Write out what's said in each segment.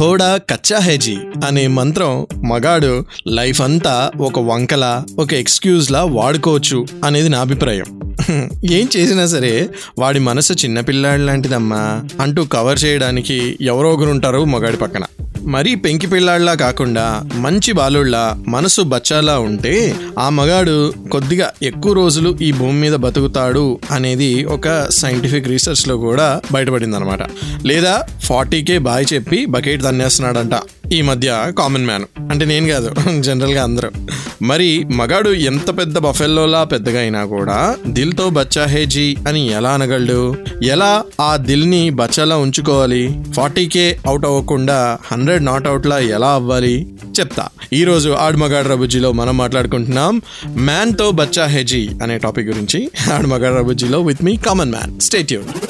థోడా కచ్చా హేజీ అనే మంత్రం మగాడు లైఫ్ అంతా ఒక వంకల ఒక ఎక్స్క్యూజ్లా వాడుకోవచ్చు అనేది నా అభిప్రాయం. ఏం చేసినా సరే వాడి మనసు చిన్నపిల్లాడి లాంటిదమ్మా అంటూ కవర్ చేయడానికి ఎవరో ఒకరుంటారు మగాడి పక్కన. మరీ పెంకి పిల్లాడిలా కాకుండా మంచి బాలుళ్ళ మనసు బచ్చాలా ఉంటే ఆ మగాడు కొద్దిగా ఎక్కువ రోజులు ఈ భూమి మీద బతుకుతాడు అనేది ఒక సైంటిఫిక్ రీసెర్చ్లో కూడా బయటపడింది అనమాట లేదా ఫార్టీకే బాయ్ చెప్పి బకెట్ తన్నేస్తున్నాడంట. ఈ మధ్య కామన్ మ్యాన్ అంటే నేను కాదు జనరల్గా అందరూ. మరి మగాడు ఎంత పెద్ద బఫెల్లోలా పెద్దగా అయినా కూడా దిల్తో బచ్చా హేజీ అని ఎలా అనగలడు? ఎలా ఆ దిల్ని బచ్చాలా ఉంచుకోవాలి? ఫార్టీ కే అవుట్ అవ్వకుండా హండ్రెడ్ నాట్ అవుట్లా ఎలా అవ్వాలి? చెప్తా. ఈరోజు రోజు రబుజీలో మనం మాట్లాడుకుంటున్నాం మ్యాన్తో బచ్చా హేజీ అనే టాపిక్ గురించి. ఆడు రబుజీలో with me common man attitude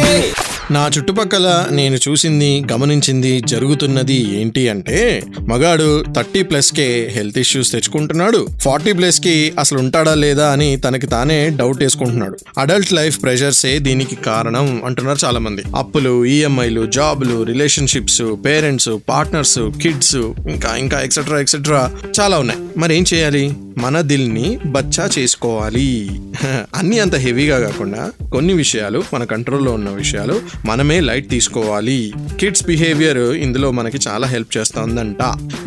నా చుట్టుపక్కల నేను చూసింది గమనించింది జరుగుతున్నది ఏంటి అంటే మగాడు థర్టీ ప్లస్ కే హెల్త్ ఇష్యూస్ తెచ్చుకుంటున్నాడు. ఫార్టీ ప్లస్కి అసలు ఉంటాడా లేదా అని తనకి తానే డౌట్ వేసుకుంటున్నాడు. అడల్ట్ లైఫ్ ప్రెషర్సే దీనికి కారణం అంటున్నారు చాలా మంది అప్పులు ఈఎంఐలు జాబ్లు రిలేషన్షిప్స్ పేరెంట్స్ పార్ట్నర్స్ కిడ్స్ ఇంకా ఇంకా ఎక్సెట్రా ఎక్సెట్రా చాలా ఉన్నాయి. మరి ఏం చేయాలి? మన దిల్ని బచ్చా చేసుకోవాలి. అన్ని అంత హెవీగా కాకుండా కొన్ని విషయాలు మన కంట్రోల్లో ఉన్న విషయాలు మనమే లైట్ తీసుకోవాలి. కిడ్స్ బిహేవియర్ ఇందులో మనకి చాలా హెల్ప్ చేస్తుందంట.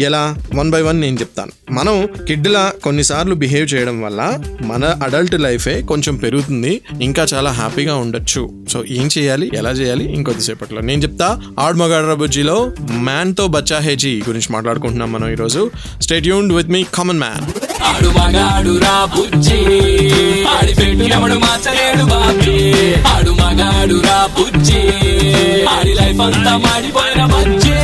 ఎలా? వన్ బై వన్ నేను చెప్తాను. మనం కిడ్లా కొన్నిసార్లు బిహేవ్ చేయడం వల్ల మన అడల్ట్ లైఫే కొంచెం పెరుగుతుంది ఇంకా చాలా హ్యాపీగా ఉండొచ్చు. సో ఏం చేయాలి? ఎలా చేయాలి? ఇంకొద్దిసేపట్లో. నేను చెప్తా ఆడ్ మగాడ్రా బుజ్జిలో మ్యాన్తో బచ్చా హేజీ గురించి మాట్లాడుకుంటున్నాం మనం ఈరోజు. స్టేట్ యూన్ విత్ మీ కామన్ మ్యాన్ ఆడు మగాడు రా బుజ్జి. ఆడి పెట్టు ఎవడు మార్చలేడు బాబీ. ఆడు మగాడు రా బుజ్జి. ఆడి లైఫ్ అంతా మాడిపోయిన బజ్జి.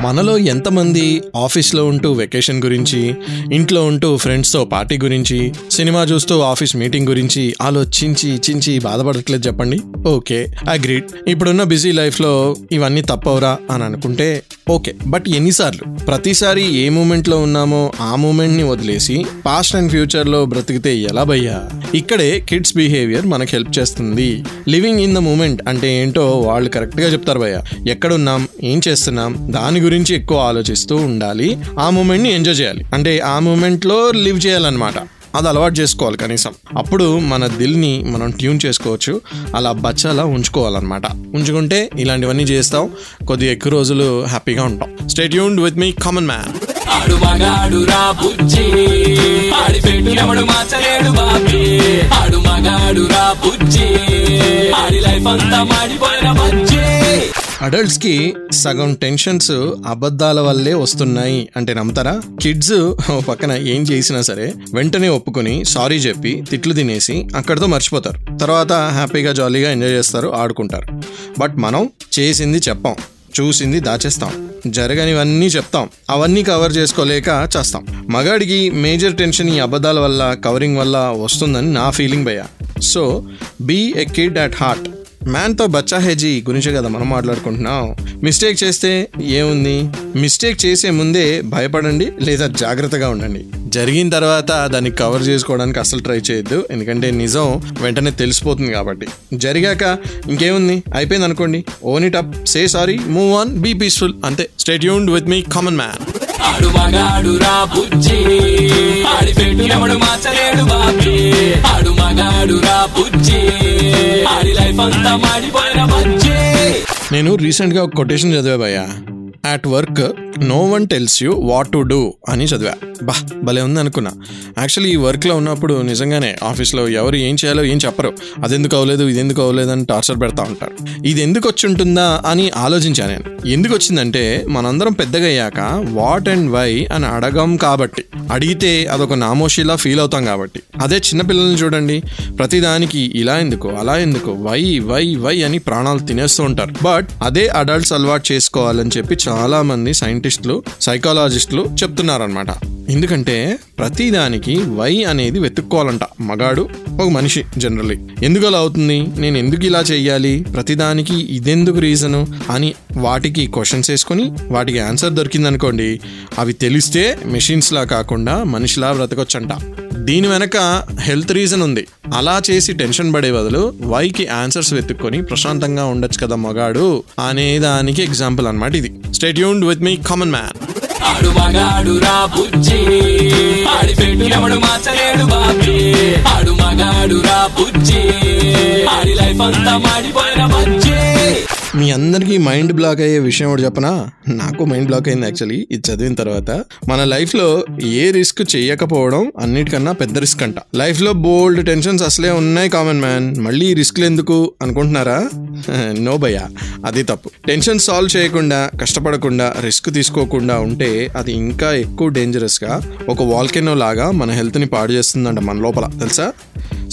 మనలో ఎంతమంది ఆఫీస్లో ఉంటూ వెకేషన్ గురించి ఇంట్లో ఉంటూ ఫ్రెండ్స్తో పార్టీ గురించి సినిమా చూస్తూ ఆఫీస్ మీటింగ్ గురించి ఆలోచించి చించి బాధపడట్లేదు చెప్పండి? Okay agreed. ఇప్పుడున్న బిజీ లైఫ్లో ఇవన్నీ తప్పవురా అని అనుకుంటే ఓకే. బట్ ఎన్నిసార్లు? ప్రతిసారి ఏ మూమెంట్లో ఉన్నామో ఆ మూమెంట్ని వదిలేసి పాస్ట్ అండ్ ఫ్యూచర్లో బ్రతికితే ఎలా భయ్యా? ఇక్కడే కిడ్స్ బిహేవియర్ మనకు హెల్ప్ చేస్తుంది. లివింగ్ ఇన్ ద మూమెంట్ అంటే ఏంటో వాళ్ళు కరెక్ట్గా చెప్తారు భయ్యా. ఎక్కడున్నాం? ఏం చేస్తున్నాం? దాని గురించి గురించి ఎక్కువ ఆలోచిస్తూ ఉండాలి. ఆ మూమెంట్ని ఎంజాయ్ చేయాలి. అంటే ఆ మూమెంట్లో లివ్ చేయాలన్నమాట. అది అలవాటు చేసుకోవాలి కనీసం. అప్పుడు మన దిల్ని మనం ట్యూన్ చేసుకోవచ్చు. అలా బచ్చలా ఉంచుకోవాలన్నమాట. ఉంచుకుంటే ఇలాంటివన్నీ చేస్తాం. కొద్దిగా ఎక్కువ రోజులు హ్యాపీగా ఉంటాం. స్టేట్ యూన్ విత్ మీ కామన్ మ్యాన్ ఆడు మగాడు రా బుజ్జి. ఆడి మార్చలేడు బాబీ. ఆడు మగాడు రా బుజ్జి. ఆడి లైఫ్ అంతా మాడిపోయిన బజ్జి. అడల్ట్స్కి సగం టెన్షన్స్ అబద్ధాల వల్లే వస్తున్నాయి అంటే నమ్ముతారా? కిడ్స్ పక్కన ఏం చేసినా సరే వెంటనే ఒప్పుకొని సారీ చెప్పి తిట్లు తినేసి అక్కడితో మర్చిపోతారు. తర్వాత హ్యాపీగా జాలీగా ఎంజాయ్ చేస్తారు ఆడుకుంటారు. బట్ మనం చేసింది చెప్పాం చూసింది దాచేస్తాం. జరగనివన్నీ చెప్తాం అవన్నీ కవర్ చేసుకోలేక చేస్తాం. మగాడికి మేజర్ టెన్షన్ ఈ అబద్ధాల వల్ల కవరింగ్ వల్ల వస్తుందని నా ఫీలింగ్ భయ so be a kid at heart మ్యాన్తో బచ్చా హెజీ గురించి కదా మనం మాట్లాడుకుంటున్నాం. మిస్టేక్ చేస్తే ఏముంది? మిస్టేక్ చేసే ముందే భయపడండి లేదా జాగ్రత్తగా ఉండండి. జరిగిన తర్వాత దాన్ని కవర్ చేసుకోవడానికి అసలు ట్రై చేయొద్దు. ఎందుకంటే నిజం వెంటనే తెలిసిపోతుంది కాబట్టి. జరిగాక ఇంకేముంది? అయిపోయింది అనుకోండి own it up say sorry move on be peaceful అంతే. Stay tuned with me common man ఆడు మగాడు రా బుజ్జి. ఆడి పెట్టినప్పుడు ఎవడు మార్చలేడు బాబీ. ఆడు మగాడు రా బుజ్జి. ఆడి లైఫ్ అంతా మాడిపోయిన బుజ్జి. నేను రీసెంట్గా ఒక కొటేషన్ చదివా భయ్యా. At work no one tells you what to do అని చదివా. బా భలే ఉంది అనుకున్నా. యాక్చువల్లీ ఈ వర్క్లో ఉన్నప్పుడు నిజంగానే ఆఫీస్లో ఎవరు ఏం చేయాలో ఏం చెప్పరు. అదెందుకు అవ్వలేదు ఇది ఎందుకు అవ్వలేదు అని టార్చర్ పెడతా ఉంటారు. ఇది ఎందుకు వచ్చి ఉంటుందా అని ఆలోచించాను నేను. ఎందుకు వచ్చిందంటే మనందరం పెద్దగయ్యాక వాట్ అండ్ వై అని అడగం కాబట్టి. అడిగితే అదొక నామోషిలా ఫీల్ అవుతాం కాబట్టి. అదే చిన్నపిల్లల్ని చూడండి. ప్రతిదానికి ఇలా ఎందుకు అలా ఎందుకు వై వై వై అని ప్రాణాలు తినేస్తూ ఉంటారు. బట్ అదే అడల్ట్స్ అలవాటు చేసుకోవాలని చెప్పి చాలా మంది సైంటిస్టులు సైకాలజిస్టులు చెప్తున్నారనమాట ఎందుకంటే ప్రతిదానికి వై అనేది వెతుక్కోవాలంట. మగాడు ఒక మనిషి జనరల్లీ ఎందుకు అలా అవుతుంది? నేను ఎందుకు ఇలా చేయాలి ప్రతిదానికి ఇదెందుకు రీజను అని వాటికి క్వశ్చన్స్ వేసుకొని వాటికి ఆన్సర్ దొరికిందనుకోండి అవి తెలిస్తే మెషిన్స్లా కాకుండా మనిషిలా బ్రతకొచ్చంట. దీని వెనక హెల్త్ రీజన్ ఉంది. అలా చేసి టెన్షన్ పడే బదులు వైకి ఆన్సర్స్ వెతుక్కొని ప్రశాంతంగా ఉండొచ్చు కదా మగాడు? అనే దానికి ఎగ్జాంపుల్ అనమాట ఇది. స్టేట్ యూన్ విత్ మీ కామన్ మ్యాన్ ఆడు మగాడు రా బుజ్జి. ఆడి పెట్టు ఎవడు మార్చలేడు బాబీ. ఆడు మగాడు రా బుజ్జి. ఆడి లైఫ్ అంతా మాడిపోయిన బుజ్జి. మీ అందరికీ మైండ్ బ్లాక్ అయ్యే విషయం ఒకటి చెప్పనా? నాకు మైండ్ బ్లాక్ అయింది యాక్చువల్లీ. ఇది చదివిన తర్వాత మన లైఫ్లో ఏ రిస్క్ చేయకపోవడం అన్నిటికన్నా పెద్ద రిస్క్ అంట. లైఫ్లో బోల్డ్ టెన్షన్స్ అసలే ఉన్నాయి కామన్ మ్యాన్. మళ్ళీ రిస్క్లు ఎందుకు అనుకుంటున్నారా? నో భయ్యా అది తప్పు. టెన్షన్ సాల్వ్ చేయకుండా కష్టపడకుండా రిస్క్ తీసుకోకుండా ఉంటే అది ఇంకా ఎక్కువ డేంజరస్గా ఒక వాల్కెనో లాగా మన హెల్త్ని పాడు చేస్తుందంట మన లోపల తెలుసా?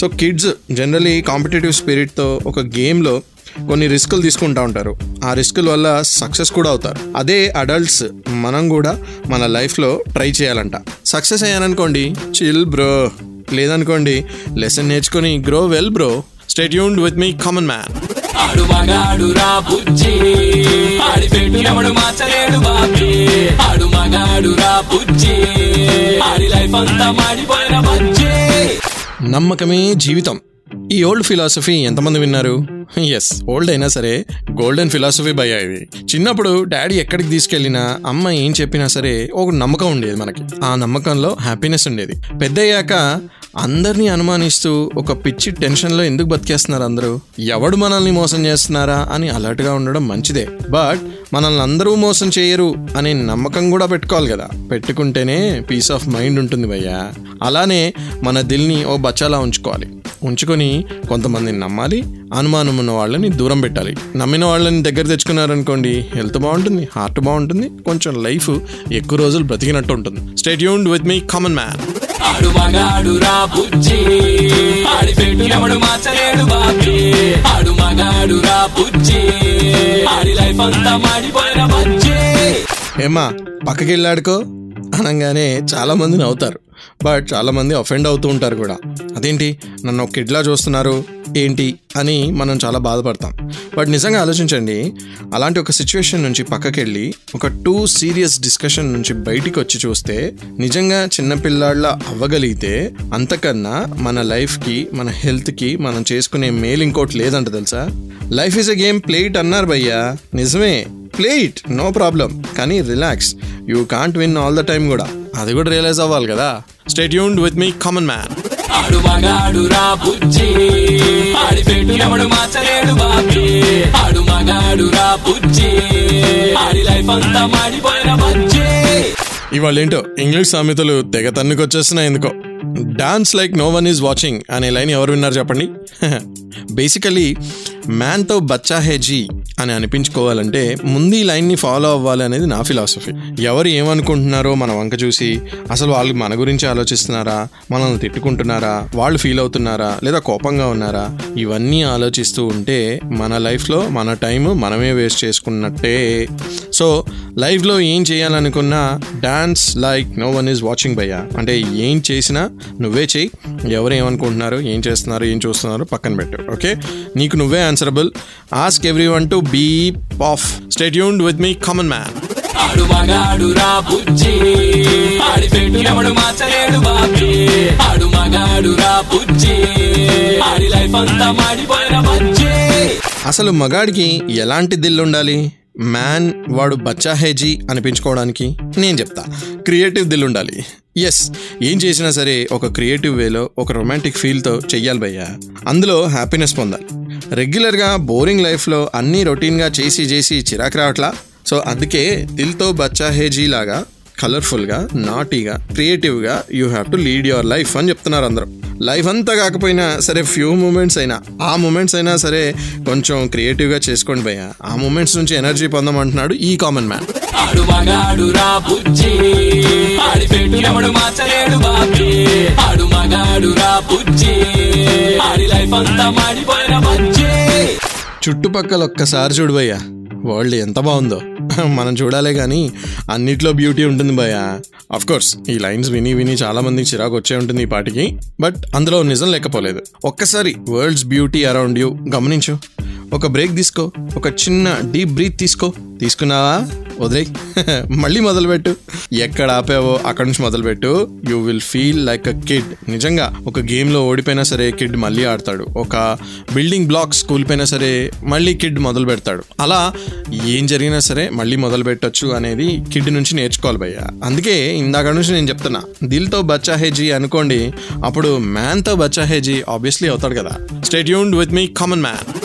సో కిడ్స్ జనరలీ కాంపిటేటివ్ స్పిరిట్తో ఒక గేమ్లో కొన్ని రిస్కులు తీసుకుంటా ఉంటారు. ఆ రిస్కుల వల్ల సక్సెస్ కూడా అవుతారు. అదే అడల్ట్స్ మనం కూడా మన లైఫ్లో ట్రై చేయాలంట. సక్సెస్ అయ్యాననుకోండి చిల్ బ్రో. లేదనుకోండి లెసన్ నేర్చుకొని grow well bro. Stay tuned with me common man. ఆడు మగాడు రా బుజ్జి. ఆడి పెట్టు ఎవడు మార్చలేడు బాబీ. ఆడు మగాడు రా బుజ్జి. ఆడి లైఫ్ అంతా మాడిపోయిన బుజ్జి. నమ్మకమే జీవితం. ఈ ఓల్డ్ ఫిలాసఫీ ఎంతమంది విన్నారు? ఎస్ ఓల్డ్ అయినా సరే గోల్డెన్ ఫిలాసఫీ భయ ఇది. చిన్నప్పుడు డాడీ ఎక్కడికి తీసుకెళ్ళినా అమ్మ ఏం చెప్పినా సరే ఒక నమ్మకం ఉండేది మనకి. ఆ నమ్మకంలో హ్యాపీనెస్ ఉండేది. పెద్ద అయ్యాక అందరినీ అనుమానిస్తూ ఒక పిచ్చి టెన్షన్లో ఎందుకు బతికేస్తున్నారు అందరూ? ఎవడు మనల్ని మోసం చేస్తున్నారా అని అలర్ట్గా ఉండడం మంచిదే. బట్ మనల్ని అందరూ మోసం చేయరు అనే నమ్మకం కూడా పెట్టుకోవాలి కదా. పెట్టుకుంటేనే పీస్ ఆఫ్ మైండ్ ఉంటుంది భయ్యా. అలానే మన దిల్ని ఓ బచ్చాలా ఉంచుకోవాలి. ఉంచుకొని కొంతమందిని నమ్మాలి అనుమానం ఉన్న వాళ్ళని దూరం పెట్టాలి. నమ్మిన వాళ్ళని దగ్గర తెచ్చుకున్నారనుకోండి హెల్త్ బాగుంటుంది హార్ట్ బాగుంటుంది కొంచెం లైఫ్ ఎక్కువ రోజులు బ్రతికినట్టు ఉంటుంది. Stay tuned with me common man ఆడు మగాడు రా బుజ్జి. ఆడి పెట్టు ఎవడు మార్చలేడు బాబీ. ఆడు మగాడు రా బుజ్జి. ఆడి లైఫ్ అంతా మాడిపోయిన బుజ్జి. ఏమ్మా పక్కకి వెళ్ళాడుకో అనగానే చాలా మంది నవ్వుతారు. బట్ చాలా మంది అఫెండ్ అవుతూ ఉంటారు కూడా. అదేంటి? నన్ను ఒక కిడ్లా చూస్తున్నారు. ఏంటి? అని మనం చాలా బాధపడతాం. బట్ నిజంగా ఆలోచించండి. అలాంటి ఒక సిచ్యువేషన్ నుంచి పక్కకి వెళ్ళి ఒక టూ సీరియస్ డిస్కషన్ నుంచి బయటికి వచ్చి చూస్తే నిజంగా చిన్నపిల్లాళ్ళ అవ్వగలిగితే అంతకన్నా మన లైఫ్కి మన హెల్త్కి మనం చేసుకునే మేలు ఇంకోటి లేదంట తెలుసా? Life is a game play it అన్నారు భయ్యా. నిజమే. ప్లే ఇట్ నో ప్రాబ్లం కానీ relax you can't win all the time కూడా. అది కూడా రియలైజ్ అవ్వాలి కదా. Stay tuned with me common man ఆడు మగాడు రా బుజ్జి. ఆడి పెట్టు ఎవడు మార్చలేడు బాబీ. ఆడు మగాడు రా బుజ్జి. ఆడి లైఫ్ అంతా మాడిపోయిన బుజ్జి. ఇవాళ ఏంటో ఇంగ్లీష్ సామెతలు తెగ తన్నుకొచ్చేస్తున్నాయి ఎందుకో. Dance like no one is watching అనే లైన్ ఎవరు విన్నారు చెప్పండి? బేసికలీ మ్యాన్తో బచ్చా హే జీ అని అనిపించుకోవాలంటే ముందు ఈ లైన్ని ఫాలో అవ్వాలి అనేది నా ఫిలాసఫీ. ఎవరు ఏమనుకుంటున్నారో మన వంక చూసి అసలు వాళ్ళు మన గురించి ఆలోచిస్తున్నారా మనల్ని తిట్టుకుంటున్నారా వాళ్ళు ఫీల్ అవుతున్నారా లేదా కోపంగా ఉన్నారా ఇవన్నీ ఆలోచిస్తూ ఉంటే మన లైఫ్లో మన టైం మనమే వేస్ట్ చేసుకున్నట్టే. సో లైఫ్లో ఏం చేయాలనుకున్నా dance like no one is watching భయ్యా. అంటే ఏం చేసినా నువ్వే చేయి ఎవరు ఏమనుకుంటున్నారు ఏం చేస్తున్నారు ఏం చూస్తున్నారు పక్కన పెట్టు ఓకే? నీకు నువ్వే answerable ask every one to be off stay tuned with me common man ఆడు మగాడు రా బుజ్జి. ఆడి పెట్టు ఎవడు మార్చలేడు బాబీ. ఆడు మగాడు రా బుజ్జి. ఆడి లైఫ్ అంతా మాడిపోయిన బుజ్జి. అసలు మగాడికి ఎలాంటి దిల్ ఉండాలి? మ్యాన్ వాడు బచ్చా హేజీ అనిపించుకోవడానికి నేను చెప్తా. క్రియేటివ్ దిల్ ఉండాలి. ఎస్ ఏం చేసినా సరే ఒక క్రియేటివ్ వేలో ఒక రొమాంటిక్ ఫీల్తో చెయ్యాలి భయ్యా. అందులో హ్యాపీనెస్ పొందాలి. రెగ్యులర్గా బోరింగ్ లైఫ్లో అన్నీ అన్ని చేసి చేసి చిరాకు రావట్లా? సో అందుకే దిల్తో బచ్చా హేజీ లాగా కలర్ఫుల్గా నాటీగా క్రియేటివ్గా you have to lead your life అని చెప్తున్నారు అందరూ. లైఫ్ అంతా కాకపోయినా సరే ఫ్యూ మూమెంట్స్ అయినా ఆ మూమెంట్స్ అయినా సరే కొంచెం క్రియేటివ్గా చేసుకోండి భయ్య. ఆ మూమెంట్స్ నుంచి ఎనర్జీ పొందమంటున్నాడు ఈ కామన్ మ్యాన్ చుట్టుపక్కల ఒక్కసారి చూడు భయ్య. వరల్డ్ ఎంత బాగుందో. మనం చూడాలే కానీ అన్నిట్లో బ్యూటీ ఉంటుంది భయ కోర్స్ ఈ లైన్స్ విని విని చాలా మందికి చిరాకు వచ్చే ఉంటుంది ఈ పాటికి బట్ అందులో నిజం లేకపోలేదు. ఒక్కసారి వరల్డ్స్ బ్యూటీ అరౌండ్ యూ గమనించు. ఒక బ్రేక్ తీసుకో ఒక చిన్న డీప్ బ్రీత్ తీసుకో. తీసుకున్నావా? వదిలేయ్ మళ్ళీ మొదలుపెట్టు. ఎక్కడ ఆపావో అక్కడ నుంచి మొదలుపెట్టు. You will feel like a kid నిజంగా ఒక గేమ్లో ఓడిపోయినా సరే కిడ్ మళ్ళీ ఆడతాడు. ఒక బిల్డింగ్ బ్లాక్స్ కూలిపోయినా సరే మళ్ళీ కిడ్ మొదలు పెడతాడు అలా ఏం జరిగినా సరే మళ్ళీ మొదలు పెట్టొచ్చు అనేది కిడ్ నుంచి నేర్చుకోవాలి భయ్య. అందుకే ఇందాక నుంచి నేను చెప్తున్నా దిల్తో బచ్చా హేజీ అనుకోండి అప్పుడు మ్యాన్తో బచ్చా హేజీ ఆబ్వియస్లీ అవుతాడు కదా. స్టేట్ యూన్ with me common man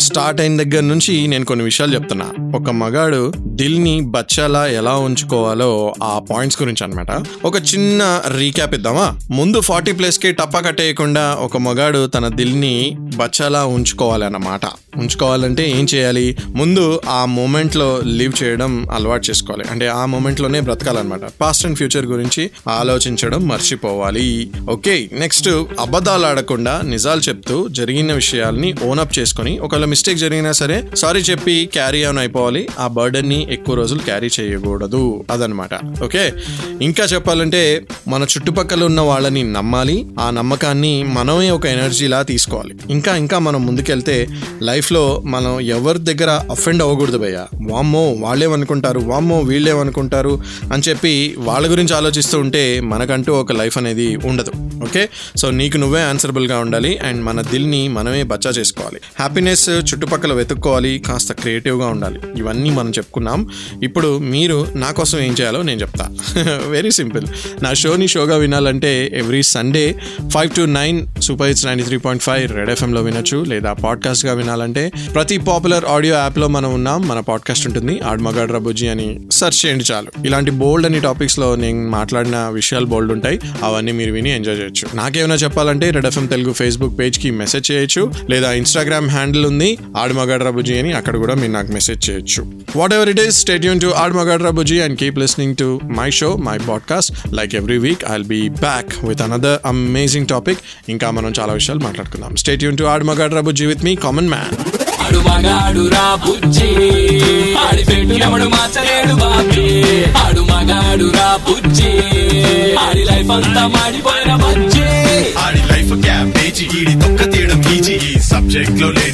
start అయిన దగ్గర నుంచి నేను కొన్ని విషయాలు చెప్తున్నా. ఒక మగాడు దిల్ని బచ్చాలా ఎలా ఉంచుకోవాలో ఆ పాయింట్స్ గురించి అన్నమాట. ఒక చిన్న రీక్యాప్ ఇద్దామా? ముందు ఫార్టీ ప్లేస్కి టప్పా కట్టేయకుండా ఒక మగాడు తన దిల్ని బచ్చాలా ఉంచుకోవాలి అన్నమాట ఉంచుకోవాలంటే ఏం చేయాలి? ముందు ఆ మూమెంట్లో లివ్ చేయడం అలవాటు చేసుకోవాలి. అంటే ఆ మూమెంట్లోనే బ్రతకాలన్నమాట. పాస్ట్ అండ్ ఫ్యూచర్ గురించి ఆలోచించడం మర్చిపోవాలి. ఓకే నెక్స్ట్ అబద్ధాలు ఆడకుండా నిజాలు చెప్తూ జరిగిన విషయాల్ని ఓనప్ చేసుకొని ఒకవేళ మిస్టేక్ జరిగినా సరే సారీ చెప్పి క్యారీ ఆన్ అయిపోవాలి. ఆ బర్డన్ని ఎక్కువ రోజులు క్యారీ చేయకూడదు. అదనమాట ఓకే? ఇంకా చెప్పాలంటే మన చుట్టుపక్కల ఉన్న వాళ్ళని నమ్మాలి. ఆ నమ్మకాన్ని మనమే ఒక ఎనర్జీలా తీసుకోవాలి. ఇంకా ఇంకా మనం ముందుకెళ్తే లైఫ్లో మనం ఎవరి దగ్గర అఫెండ్ అవ్వకూడదు భయ్య. వామ్మో వాళ్ళేమనుకుంటారు? వామ్మో వీళ్ళేమనుకుంటారు? అని చెప్పి వాళ్ళ గురించి ఆలోచిస్తూ ఉంటే మనకంటూ ఒక లైఫ్ అనేది ఉండదు. ఓకే? సో నీకు నువ్వే ఆన్సరబుల్గా ఉండాలి. అండ్ మన దిల్ని మనమే బచ్చా చేసుకోవాలి. హ్యాపీనెస్ చుట్టుపక్కల వెతుక్కోవాలి కాస్త క్రియేటివ్గా ఉండాలి. ఇవన్నీ మనం చెప్పుకున్నాం. ఇప్పుడు మీరు నా కోసం ఏం చేయాలో నేను చెప్తా. వెరీ సింపుల్ నా షోని షోగా వినాలంటే every Sunday five to nine super hits ninety three point five Red ఎఫ్ఎంలో వినొచ్చు. లేదా పాడ్కాస్ట్గా వినాలంటే ప్రతి పాపులర్ ఆడియో యాప్లో మనం ఉన్నాం. మన పాడ్కాస్ట్ ఉంటుంది. ఆడ్మగాడ్ రబుజీ అని సెర్చ్ చేయండి చాలు. ఇలాంటి బోల్డ్ అని టాపిక్స్లో నేను మాట్లాడిన విషయాలు బోల్డ్ ఉంటాయి. అవన్నీ మీరు విని ఎంజాయ్ చేయొచ్చు. నాకేమైనా చెప్పాలంటే రెడ్ ఎఫ్ఎం తెలుగు ఫేస్బుక్ పేజ్కి మెసేజ్ చేయొచ్చు. లేదా ఇన్స్టాగ్రామ్ హ్యాండిల్ ఉంది. అని ఆడమగాడ్రా రబుజీ అని అక్కడ కూడా మీరు నాకు మెసేజ్ చేయొచ్చు. Whatever it is stay యూన్ టు ఆడమగాడ్రా రబుజీ and keep listening to my show my podcast like every week I be back with another amazing topic ఇంకా మనం చాలా విషయాలు మాట్లాడుకుందాం. స్టేట్ యూన్ టు ఆడమగాడ్రా బుజ్జి విత్ మీ కామన్ మ్యాన్ ఆడు మగాడు రా బుజ్జి ఆడి పెట్టు మార్చలేడు బాబీ. ఆడు మగాడు రా బుజ్జి ఆడి లైఫ్ అంతా మాడిపోయిన